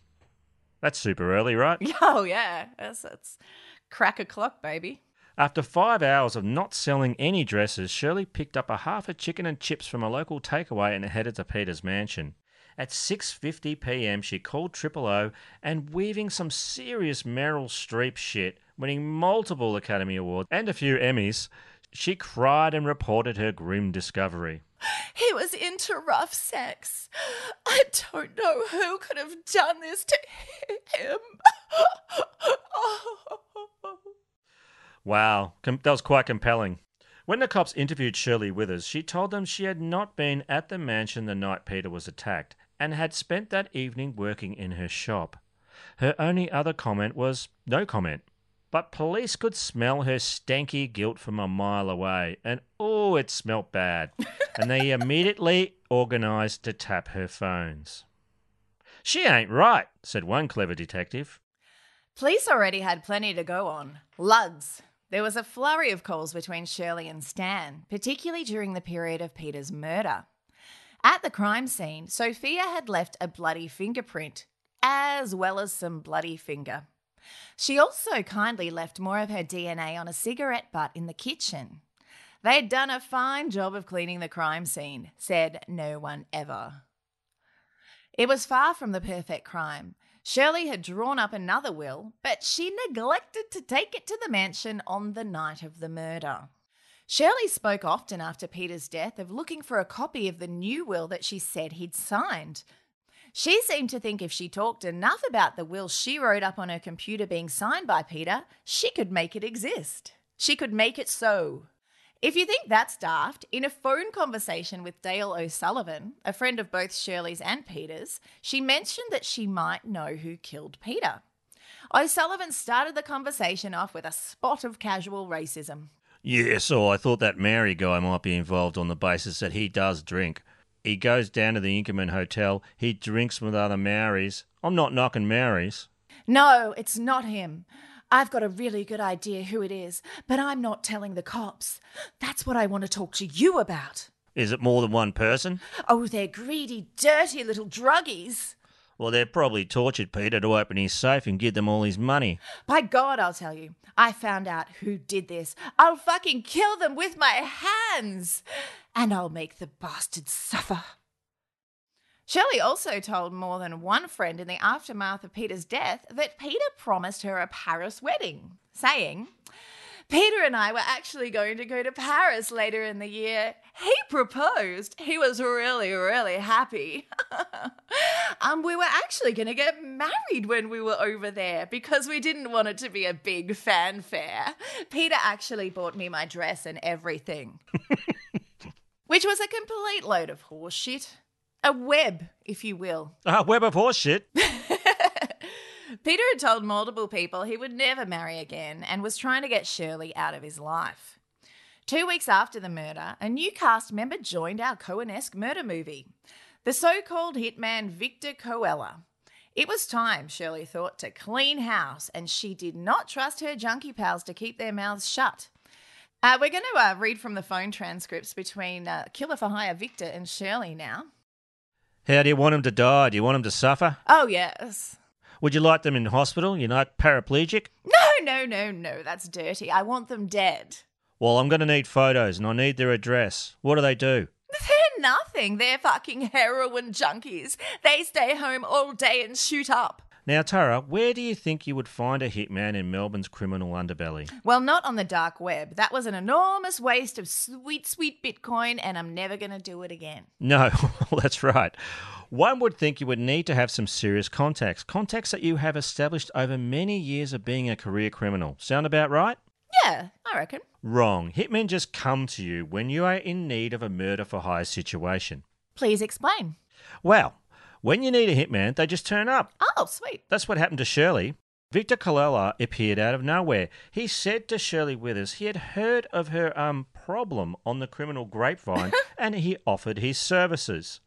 That's super early, right? Oh, yeah. That's, that's crack a clock, baby. After five hours of not selling any dresses, Shirley picked up a half a chicken and chips from a local takeaway and headed to Peter's mansion. At 6:50 p.m., she called Triple O and weaving some serious Meryl Streep shit, winning multiple Academy Awards and a few Emmys, she cried and reported her grim discovery. He was into rough sex. I don't know who could have done this to him. Oh. Wow, com- that was quite compelling. When the cops interviewed Shirley Withers, she told them she had not been at the mansion the night Peter was attacked and had spent that evening working in her shop. Her only other comment was no comment. But police could smell her stanky guilt from a mile away, and oh, it smelt bad. and they immediately organised to tap her phones. She ain't right, said one clever detective. Police already had plenty to go on. Lugs. There was a flurry of calls between Shirley and Stan, particularly during the period of Peter's murder. At the crime scene, Sophia had left a bloody fingerprint, as well as some bloody finger. She also kindly left more of her DNA on a cigarette butt in the kitchen. They'd done a fine job of cleaning the crime scene, said no one ever. It was far from the perfect crime. Shirley had drawn up another will, but she neglected to take it to the mansion on the night of the murder. Shirley spoke often after Peter's death of looking for a copy of the new will that she said he'd signed. She seemed to think if she talked enough about the will she wrote up on her computer being signed by Peter, she could make it exist. She could make it so. If you think that's daft, in a phone conversation with Dale O'Sullivan, a friend of both Shirley's and Peter's, she mentioned that she might know who killed Peter. O'Sullivan started the conversation off with a spot of casual racism. Yeah, so I thought that Maori guy might be involved on the basis that he does drink. He goes down to the Inkerman Hotel. He drinks with other Maoris. I'm not knocking Maoris. No, it's not him. I've got a really good idea who it is, but I'm not telling the cops. That's what I want to talk to you about. Is it more than one person? Oh, they're greedy, dirty little druggies. Well, they're probably tortured Peter to open his safe and give them all his money. By God, I'll tell you. I found out who did this. I'll fucking kill them with my hands. And I'll make the bastards suffer. Shirley also told more than one friend in the aftermath of Peter's death that Peter promised her a Paris wedding, saying, Peter and I were actually going to go to Paris later in the year. He proposed. He was really, really happy. um, we were actually going to get married when we were over there because we didn't want it to be a big fanfare. Peter actually bought me my dress and everything, which was a complete load of horseshit. A web, if you will. A web of horseshit. Peter had told multiple people he would never marry again and was trying to get Shirley out of his life. Two weeks after the murder, a new cast member joined our Coen-esque murder movie, the so-called hitman Victor Colella. It was time, Shirley thought, to clean house, and she did not trust her junkie pals to keep their mouths shut. Uh, we're going to uh, read from the phone transcripts between uh, Killer for Hire Victor and Shirley now. How do you want them to die? Do you want them to suffer? Oh, yes. Would you like them in hospital? You're not paraplegic? No, no, no, no, that's dirty. I want them dead. Well, I'm going to need photos and I need their address. What do they do? They're nothing. They're fucking heroin junkies. They stay home all day and shoot up. Now, Tara, where do you think you would find a hitman in Melbourne's criminal underbelly? Well, not on the dark web. That was an enormous waste of sweet, sweet Bitcoin, and I'm never going to do it again. No, that's right. One would think you would need to have some serious contacts, contacts that you have established over many years of being a career criminal. Sound about right? Yeah, I reckon. Wrong. Hitmen just come to you when you are in need of a murder for hire situation. Please explain. Well, when you need a hitman, they just turn up. Oh, sweet. That's what happened to Shirley. Victor Colella appeared out of nowhere. He said to Shirley Withers he had heard of her um problem on the criminal grapevine and he offered his services.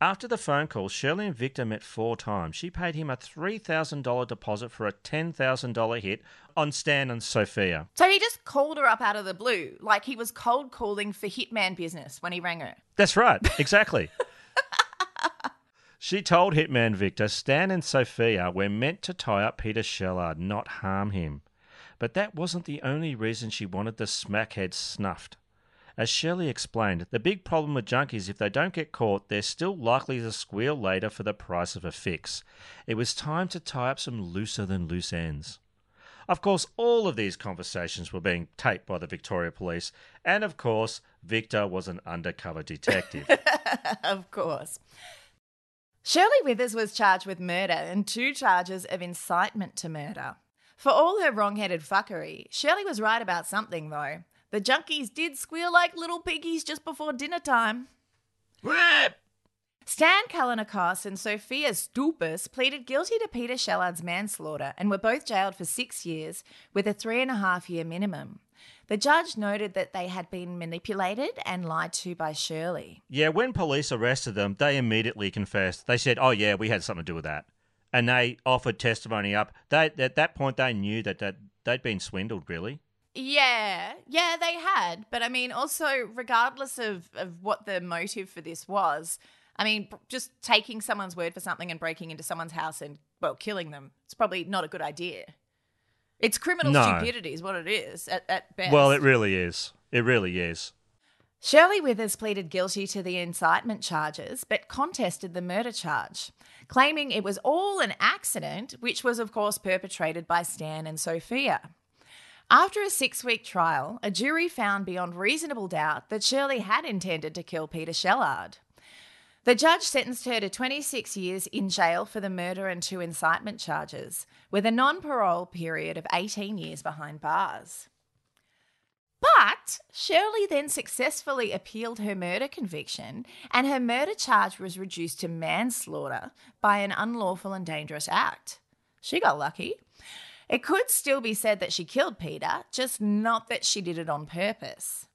After the phone call, Shirley and Victor met four times. She paid him a $3,000 deposit for a $10,000 hit on Stan and Sophia. So he just called her up out of the blue, like he was cold calling for hitman business when he rang her. That's right, exactly. she told Hitman Victor Stan and Sophia were meant to tie up Peter Shellard, not harm him. But that wasn't the only reason she wanted the smackhead snuffed. As Shirley explained, the big problem with junkies, if they don't get caught, they're still likely to squeal later for the price of a fix. It was time to tie up some looser than loose ends. Of course, all of these conversations were being taped by the Victoria Police, and of course, Victor was an undercover detective. of course. Shirley Withers was charged with murder and two charges of incitement to murder. For all her wrong headed fuckery, Shirley was right about something, though. The junkies did squeal like little piggies just before dinner time. Stan Kalinikos and Sophia Stupus pleaded guilty to Peter Shellard's manslaughter and were both jailed for six years with a three and a half year minimum. The judge noted that they had been manipulated and lied to by Shirley. yeah, when police arrested them, they immediately confessed. They said, "Oh yeah, we had something to do with that," and they offered testimony up. They at that point they knew that, that they'd been swindled. Really? Yeah, yeah, they had. But I mean, also, regardless of, of what the motive for this was, I mean, just taking someone's word for something and breaking into someone's house and, well, killing them, it's probably not a good idea. It's criminal No. stupidity, is what it is at, at best. Well, it really is. It really is. Shirley Withers pleaded guilty to the incitement charges, but contested the murder charge, claiming it was all an accident, which was, of course, perpetrated by Stan and Sophia. After a six week trial, a jury found beyond reasonable doubt that Shirley had intended to kill Peter Shellard. The judge sentenced her to 26 years in jail for the murder and two incitement charges, with a non parole period of 18 years behind bars. But Shirley then successfully appealed her murder conviction, and her murder charge was reduced to manslaughter by an unlawful and dangerous act. She got lucky. It could still be said that she killed Peter, just not that she did it on purpose.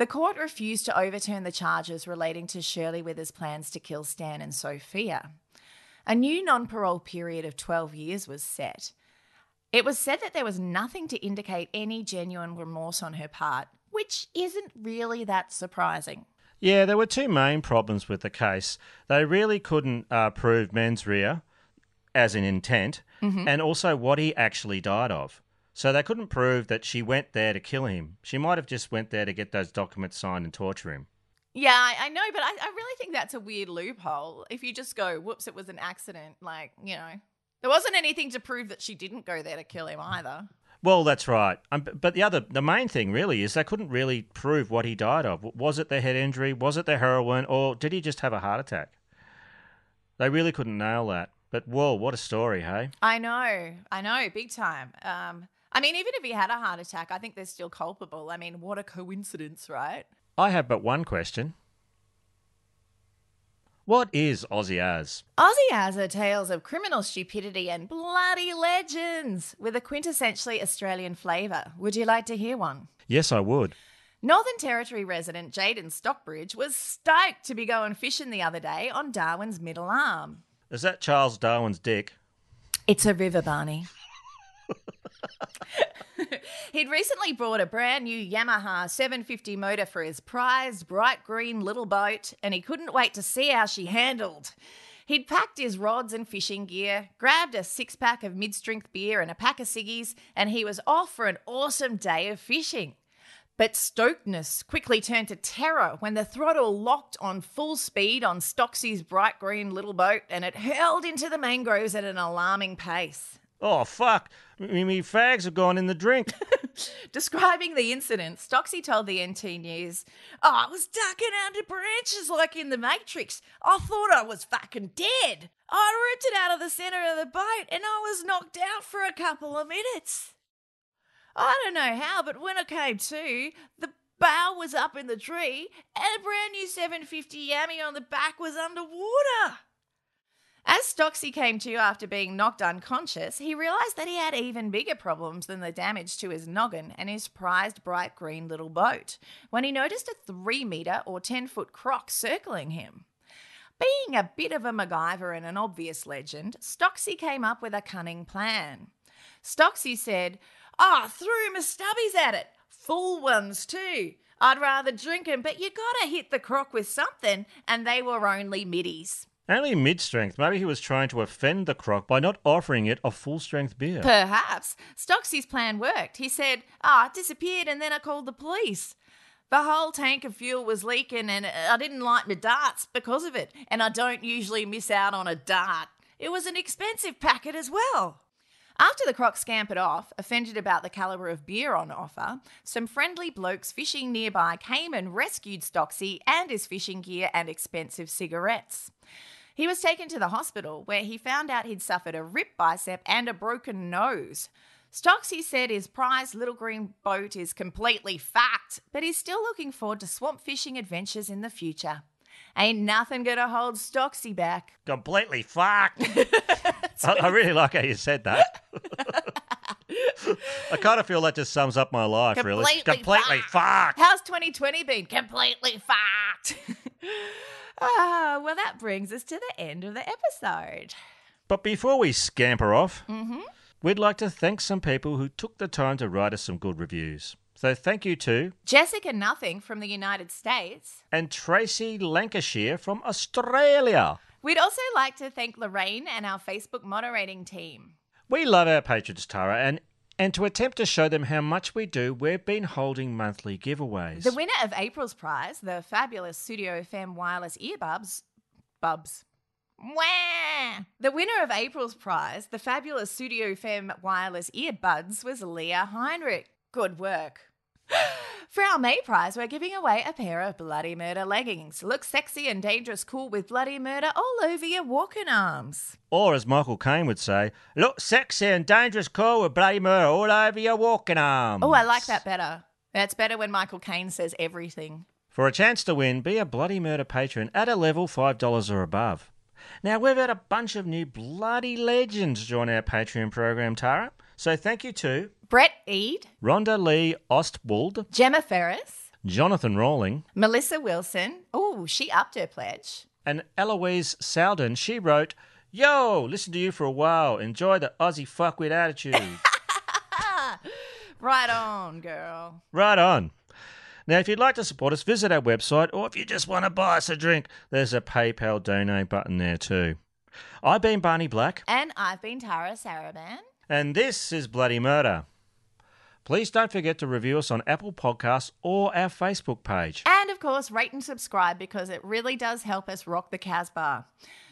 The court refused to overturn the charges relating to Shirley Withers' plans to kill Stan and Sophia. A new non parole period of 12 years was set. It was said that there was nothing to indicate any genuine remorse on her part, which isn't really that surprising. Yeah, there were two main problems with the case. They really couldn't uh, prove mens rea, as in intent, Mhm. and also what he actually died of. So they couldn't prove that she went there to kill him. She might have just went there to get those documents signed and torture him. Yeah, I, I know, but I, I really think that's a weird loophole. If you just go, whoops, it was an accident, like, you know, there wasn't anything to prove that she didn't go there to kill him either. Well, that's right. Um, but the other, the main thing really is they couldn't really prove what he died of. Was it the head injury? Was it the heroin? Or did he just have a heart attack? They really couldn't nail that. But whoa, what a story, hey? I know, I know, big time. Um, I mean, even if he had a heart attack, I think they're still culpable. I mean, what a coincidence, right? I have but one question. What is Aussie as? Aussie as are tales of criminal stupidity and bloody legends with a quintessentially Australian flavour. Would you like to hear one? Yes, I would. Northern Territory resident Jaden Stockbridge was stoked to be going fishing the other day on Darwin's middle arm. Is that Charles Darwin's dick? It's a river, Barney. He'd recently bought a brand new Yamaha 750 motor for his prized bright green little boat, and he couldn't wait to see how she handled. He'd packed his rods and fishing gear, grabbed a six pack of mid strength beer and a pack of ciggies, and he was off for an awesome day of fishing. But stokedness quickly turned to terror when the throttle locked on full speed on Stocksy's bright green little boat and it hurled into the mangroves at an alarming pace. Oh, fuck. Me, me fags have gone in the drink. Describing the incident, Stocksy told the NT News, oh, I was ducking under branches like in the Matrix. I thought I was fucking dead. I ripped it out of the centre of the boat and I was knocked out for a couple of minutes. I don't know how, but when I came to, the bow was up in the tree and a brand new 750 Yami on the back was underwater. As Stocksy came to after being knocked unconscious, he realised that he had even bigger problems than the damage to his noggin and his prized bright green little boat when he noticed a 3 metre or 10 foot croc circling him. Being a bit of a MacGyver and an obvious legend, Stocksy came up with a cunning plan. Stocksy said, Ah, oh, threw my stubbies at it. Full ones, too. I'd rather drink 'em, but you gotta hit the croc with something, and they were only middies. Only mid strength. Maybe he was trying to offend the croc by not offering it a full strength beer. Perhaps. Stocksy's plan worked. He said, Ah, oh, it disappeared, and then I called the police. The whole tank of fuel was leaking, and I didn't like my darts because of it, and I don't usually miss out on a dart. It was an expensive packet as well. After the croc scampered off, offended about the calibre of beer on offer, some friendly blokes fishing nearby came and rescued Stocksy and his fishing gear and expensive cigarettes. He was taken to the hospital where he found out he'd suffered a ripped bicep and a broken nose. Stocksy said his prized little green boat is completely fucked, but he's still looking forward to swamp fishing adventures in the future. Ain't nothing gonna hold Stocksy back. Completely fucked. I, I really like how you said that. I kind of feel that just sums up my life, really. Completely Completely fucked. fucked. How's 2020 been? Completely fucked. Ah, well, that brings us to the end of the episode. But before we scamper off, Mm-hmm. we'd like to thank some people who took the time to write us some good reviews. So thank you to Jessica Nothing from the United States. and Tracy Lancashire from Australia. We'd also like to thank Lorraine and our Facebook moderating team. We love our patrons, Tara, and and to attempt to show them how much we do, we've been holding monthly giveaways. The winner of April's prize, the fabulous Studio FM wireless earbuds, bubs. Wah! The winner of April's prize, the fabulous Studio FM wireless earbuds, was Leah Heinrich. Good work. For our May prize, we're giving away a pair of Bloody Murder leggings. Look sexy and dangerous cool with Bloody Murder all over your walking arms. Or as Michael Caine would say, look sexy and dangerous cool with bloody murder all over your walking arm. Oh, I like that better. That's better when Michael Caine says everything. For a chance to win, be a Bloody Murder patron at a level $5 or above. Now, we've had a bunch of new bloody legends join our Patreon program, Tara. So thank you to Brett Ead, Rhonda Lee Ostwald, Gemma Ferris, Jonathan Rawling, Melissa Wilson. Oh, she upped her pledge. and Eloise Souden. She wrote, Yo, listen to you for a while. Enjoy the Aussie fuckwit attitude. Right on, girl. right on. Now, if you'd like to support us, visit our website, or if you just want to buy us a drink, there's a PayPal donate button there too. I've been Barney Black, And I've been Tara Saraban. And this is Bloody Murder. Please don't forget to review us on Apple Podcasts or our Facebook page. And of course, rate and subscribe because it really does help us rock the Casbah.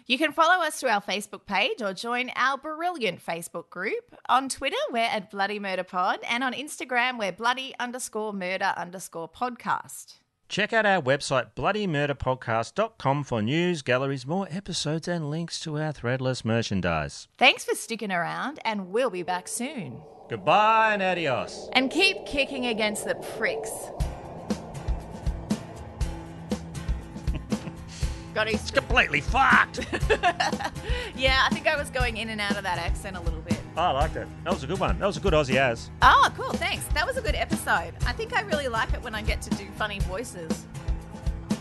You can follow us through our Facebook page or join our brilliant Facebook group. On Twitter, we're at Bloody Murder Pod, and on Instagram, we're bloody underscore murder underscore podcast. Check out our website, bloodymurderpodcast.com, for news, galleries, more episodes, and links to our threadless merchandise. Thanks for sticking around, and we'll be back soon. Goodbye and adios. And keep kicking against the pricks. Got It's completely fucked. Yeah, I think I was going in and out of that accent a little bit. I like that. That was a good one. That was a good Aussie as. Oh, cool. Thanks. That was a good episode. I think I really like it when I get to do funny voices.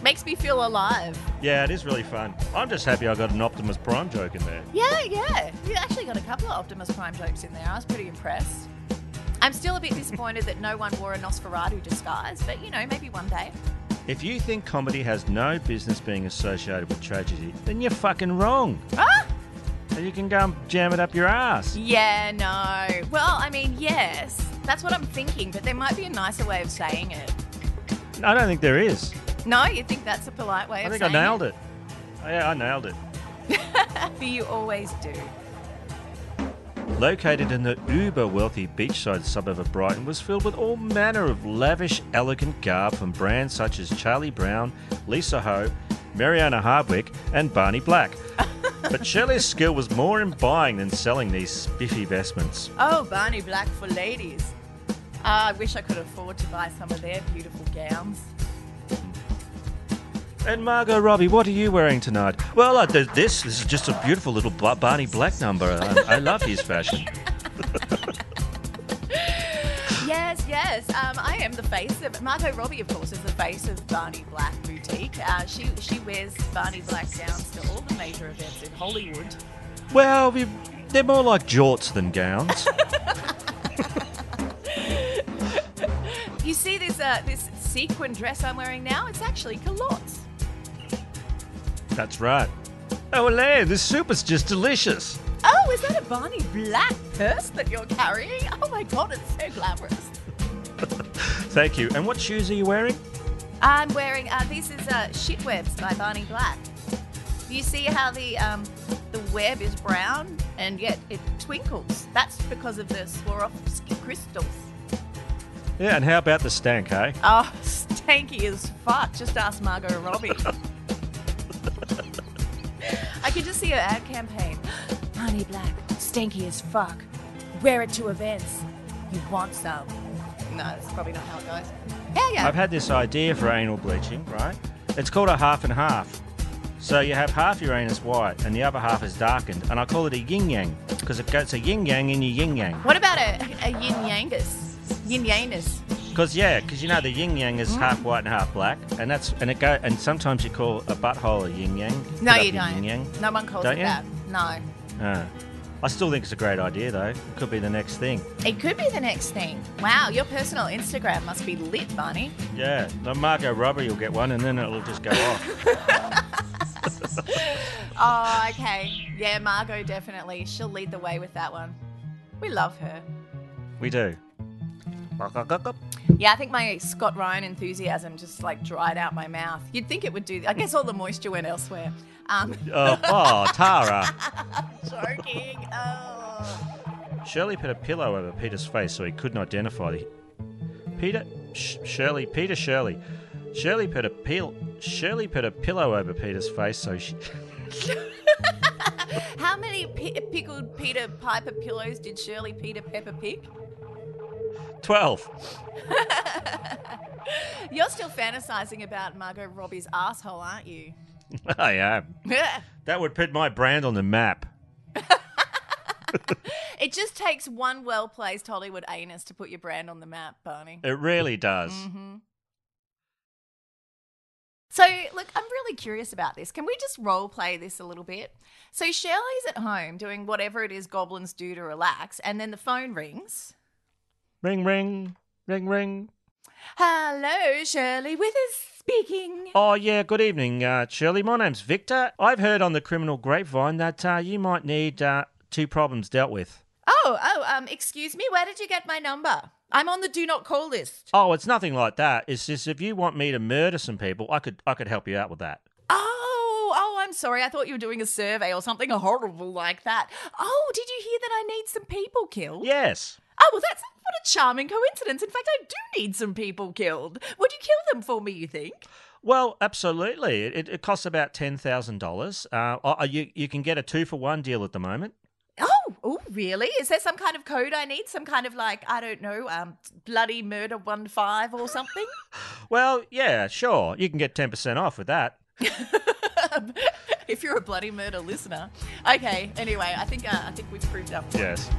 Makes me feel alive. Yeah, it is really fun. I'm just happy I got an Optimus Prime joke in there. Yeah, yeah. You actually got a couple of Optimus Prime jokes in there. I was pretty impressed. I'm still a bit disappointed that no one wore a Nosferatu disguise, but you know, maybe one day. If you think comedy has no business being associated with tragedy, then you're fucking wrong. Ah! And you can go and jam it up your ass. Yeah, no. Well, I mean, yes. That's what I'm thinking, but there might be a nicer way of saying it. I don't think there is. No, you think that's a polite way of saying it. I of think I saying nailed it. Oh, yeah, I nailed it. it? you always do. Located in the uber wealthy beachside suburb of Brighton, was filled with all manner of lavish, elegant garb from brands such as Charlie Brown, Lisa Ho, Mariana Hardwick, and Barney Black. but Shirley's skill was more in buying than selling these spiffy vestments. Oh, Barney Black for ladies. Ah, I wish I could afford to buy some of their beautiful gowns. And Margot Robbie, what are you wearing tonight? Well, uh, th- this this is just a beautiful little Barney Black number. I, I love his fashion. Yes, yes. Um, I am the face of Margot Robbie, of course, is the face of Barney Black Boutique. Uh, she she wears Barney Black gowns to all the major events in Hollywood. Well, we, they're more like jorts than gowns. You see this uh, this sequin dress I'm wearing now? It's actually culottes. That's right. Oh, Elaine, this soup is just delicious. Oh, is that a Barney Black purse that you're carrying? Oh my god, it's so glamorous. Thank you. And what shoes are you wearing? I'm wearing uh, this is uh, Shit Webs by Barney Black. You see how the um, the web is brown and yet it twinkles. That's because of the Swarovski crystals. Yeah, and how about the stank, eh? Oh, stanky as fuck. Just ask Margot Robbie. I can just see her ad campaign. Barney Black, stanky as fuck. Wear it to events. You want some? No, that's probably not how it goes. Yeah, yeah. I've had this idea for anal bleaching, right? It's called a half and half. So you have half your anus white and the other half is darkened, and I call it a yin yang because it goes a yin yang in your yin yang. What about a, a yin yangus? Yin yanus. Because yeah, because you know the yin yang is half white and half black, and that's and it go and sometimes you call a butthole a yin yang. No, you don't. Yin yang. No one calls Don't it you? that. No. Ah. I still think it's a great idea though. It could be the next thing. It could be the next thing. Wow, your personal Instagram must be lit, Barney. Yeah, the Margot Robbie will get one, and then it'll just go off. Oh, okay. Yeah, Margot definitely. She'll lead the way with that one. We love her. we do. Yeah, I think my Scott Ryan enthusiasm just like dried out my mouth. You'd think it would do. I guess all the moisture went elsewhere. Um, Oh, oh, Tara. joking. Oh. Shirley put a pillow over Peter's face so he couldn't identify the. Peter, Sh- Shirley, Peter, Shirley, Shirley put a pil- Shirley put a pillow over Peter's face so she. How many pi- pickled Peter Piper pillows did Shirley Peter Pepper pick? Twelve. You're still fantasizing about Margot Robbie's asshole, aren't you? I am. That would put my brand on the map. it just takes one well placed Hollywood anus to put your brand on the map, Barney. It really does. hmm So, look, I'm really curious about this. Can we just role play this a little bit? So, Shirley's at home doing whatever it is goblins do to relax, and then the phone rings. Ring, ring, ring, ring. Hello, Shirley Withers speaking. Oh yeah, good evening, uh, Shirley. My name's Victor. I've heard on the criminal grapevine that uh, you might need uh, two problems dealt with. Oh, oh, um, excuse me, where did you get my number? I'm on the do not call list. Oh, it's nothing like that. It's just if you want me to murder some people, I could I could help you out with that. Oh, oh, I'm sorry. I thought you were doing a survey or something horrible like that. Oh, did you hear that I need some people killed? Yes. Oh, well, that's what a charming coincidence. In fact, I do need some people killed. Would you kill them for me, you think? Well, absolutely. It, it costs about ten thousand dollars. Uh, oh, you you can get a two for one deal at the moment. Oh, oh, really? Is there some kind of code I need? Some kind of like, I don't know, um, bloody murder one five or something? Well, yeah, sure. You can get ten percent off with that. if you're a bloody murder listener. Okay, anyway, I think uh, I think we've proved up. Yes.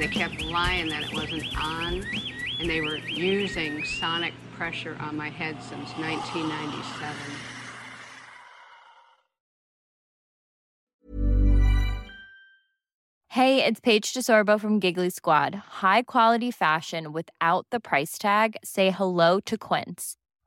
And they kept lying that it wasn't on, and they were using sonic pressure on my head since 1997. Hey, it's Paige DeSorbo from Giggly Squad. High quality fashion without the price tag. Say hello to Quince.